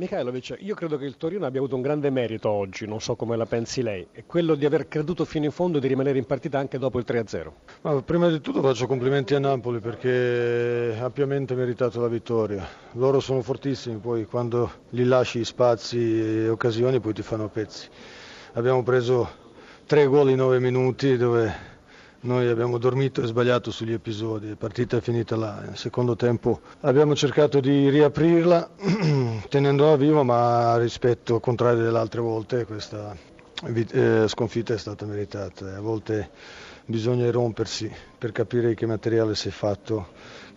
Mikhailovic, io credo che il Torino abbia avuto un grande merito oggi, non so come la pensi lei, è quello di aver creduto fino in fondo e di rimanere in partita anche dopo il 3-0. Ma prima di tutto faccio complimenti a Napoli perché ha ampiamente meritato la vittoria. Loro sono fortissimi, poi quando gli lasci spazi e occasioni poi ti fanno pezzi. Abbiamo preso tre gol in nove minuti dove noi abbiamo dormito e sbagliato sugli episodi, la partita è finita là. Nel secondo tempo abbiamo cercato di riaprirla tenendola viva, ma rispetto al contrario delle altre volte questa eh, sconfitta è stata meritata. A volte bisogna rompersi per capire che materiale sei fatto,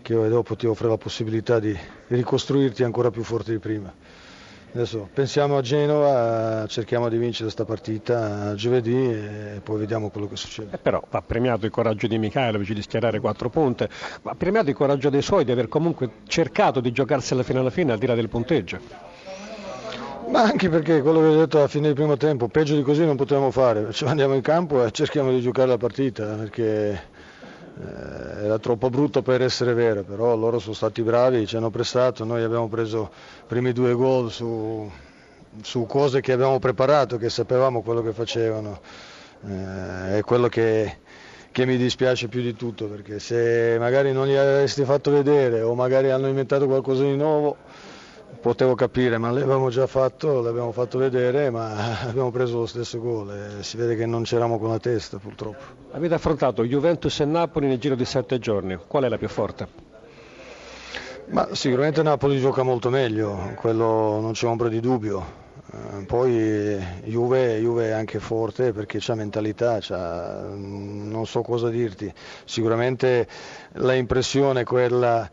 che dopo ti offre la possibilità di ricostruirti ancora più forte di prima. Adesso pensiamo a Genova, cerchiamo di vincere questa partita giovedì e poi vediamo quello che succede. Eh però va premiato il coraggio di Michailovic di schierare quattro punte, va premiato il coraggio dei suoi di aver comunque cercato di giocarsela fino alla fine al di là del punteggio. Ma anche perché quello che ho detto alla fine del primo tempo, peggio di così non potevamo fare, cioè andiamo in campo e cerchiamo di giocare la partita perché era troppo brutto per essere vero, però loro sono stati bravi, ci hanno pressato, noi abbiamo preso i primi due gol su, su cose che abbiamo preparato, che sapevamo quello che facevano, eh, è quello che, che mi dispiace più di tutto, perché se magari non li avessi fatto vedere o magari hanno inventato qualcosa di nuovo, potevo capire, ma l'abbiamo già fatto, l'abbiamo fatto vedere, ma abbiamo preso lo stesso gol e si vede che non c'eravamo con la testa purtroppo. Avete affrontato Juventus e Napoli nel giro di sette giorni, qual è la più forte? Ma sicuramente Napoli gioca molto meglio, quello non c'è ombra di dubbio. Eh, poi Juve, Juve, è anche forte perché ha mentalità, c'ha, non so cosa dirti. Sicuramente l'impressione è quella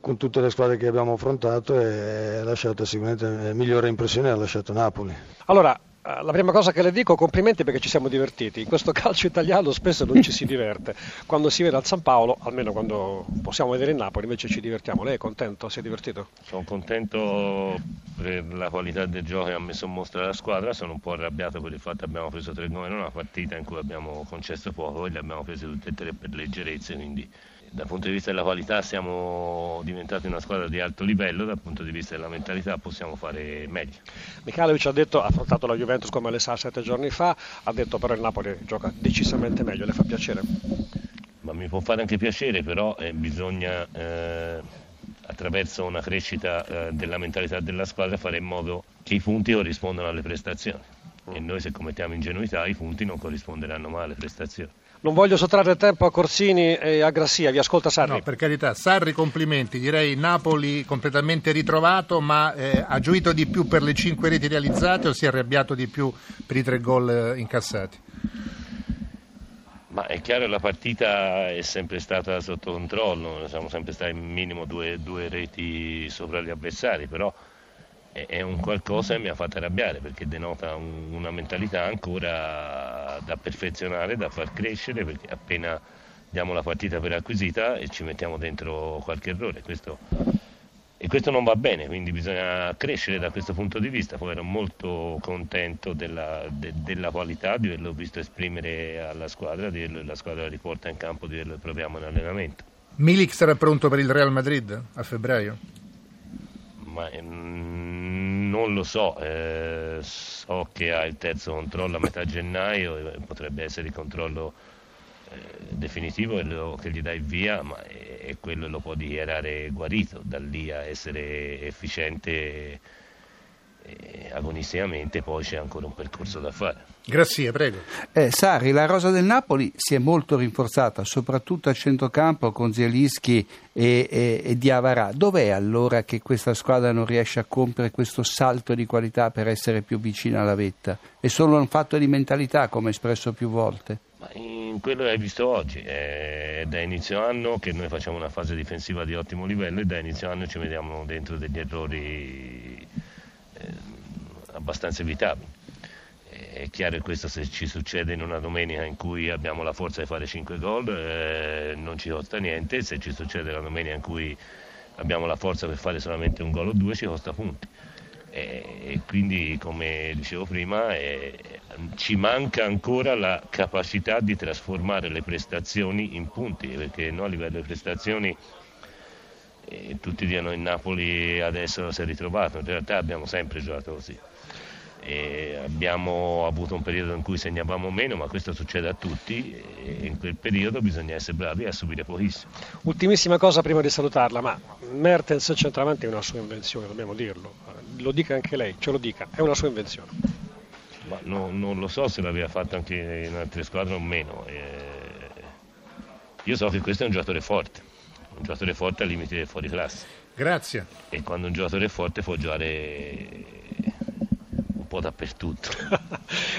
con tutte le squadre che abbiamo affrontato e lasciato sicuramente la migliore impressione ha lasciato Napoli. Allora, eh, la prima cosa che le dico, complimenti perché ci siamo divertiti. In questo calcio italiano spesso non ci si diverte. Quando si vede al San Paolo, almeno quando possiamo vedere il Napoli, invece ci divertiamo. Lei è contento? Si è divertito? Sono contento per la qualità del gioco che ha messo in mostra la squadra. Sono un po' arrabbiato per il fatto che abbiamo preso tre gol in una partita in cui abbiamo concesso poco e le abbiamo prese tutte e tre per leggerezze. Quindi dal punto di vista della qualità siamo diventati una squadra di alto livello, dal punto di vista della mentalità possiamo fare meglio. Michalovic ha detto, ha affrontato la Juventus come le sa sette giorni fa, ha detto però il Napoli gioca decisamente meglio, le fa piacere? Ma mi può fare anche piacere, però eh, bisogna eh, attraverso una crescita eh, della mentalità della squadra fare in modo che i punti corrispondano alle prestazioni. E noi se commettiamo ingenuità i punti non corrisponderanno mai alle prestazioni. Non voglio sottrarre tempo a Corsini e a Grassia, vi ascolta Sarri. No, per carità, Sarri complimenti, direi Napoli completamente ritrovato, ma eh, ha gioito di più per le cinque reti realizzate o si è arrabbiato di più per i tre gol eh, incassati? Ma è chiaro che la partita è sempre stata sotto controllo, siamo sempre stati minimo due, due reti sopra gli avversari, però è un qualcosa che mi ha fatto arrabbiare perché denota un, una mentalità ancora da perfezionare, da far crescere, perché appena diamo la partita per acquisita e ci mettiamo dentro qualche errore. Questo, e questo non va bene, quindi bisogna crescere da questo punto di vista. Poi ero molto contento della, de, della qualità, di averlo visto esprimere alla squadra, di averlo, la squadra riporta in campo, di averlo proviamo in allenamento. Milik sarà pronto per il Real Madrid a febbraio? Ma, mm, non lo so, eh, so che ha il terzo controllo a metà gennaio, potrebbe essere il controllo eh, definitivo che gli dà il via, ma è, è quello lo può dichiarare guarito, da lì a essere efficiente eh, agonisticamente poi c'è ancora un percorso da fare. Grazie, prego. Eh, Sari, la rosa del Napoli si è molto rinforzata, soprattutto a centrocampo con Zielischi e, e, e Diavarà. Dov'è allora che questa squadra non riesce a compiere questo salto di qualità per essere più vicina alla vetta? È solo un fatto di mentalità, come espresso più volte? Ma in quello che hai visto oggi, è da inizio anno che noi facciamo una fase difensiva di ottimo livello e da inizio anno ci vediamo dentro degli errori eh, abbastanza evitabili. È chiaro che questo se ci succede in una domenica in cui abbiamo la forza di fare 5 gol eh, non ci costa niente, se ci succede la domenica in cui abbiamo la forza per fare solamente un gol o due ci costa punti. E, quindi come dicevo prima eh, ci manca ancora la capacità di trasformare le prestazioni in punti perché noi a livello di prestazioni e tutti dicono il Napoli adesso si è ritrovato, in realtà abbiamo sempre giocato così. E abbiamo avuto un periodo in cui segnavamo meno, ma questo succede a tutti e in quel periodo bisogna essere bravi a subire pochissimo. Ultimissima cosa prima di salutarla, ma Mertens centravanti è una sua invenzione, dobbiamo dirlo. Lo dica anche lei, ce lo dica, è una sua invenzione. Ma no, non lo so se l'aveva fatto anche in altre squadre o meno. Eh, io so che questo è un giocatore forte, un giocatore forte al limite del fuori classe. Grazie. E quando un giocatore è forte può giocare po' dappertutto.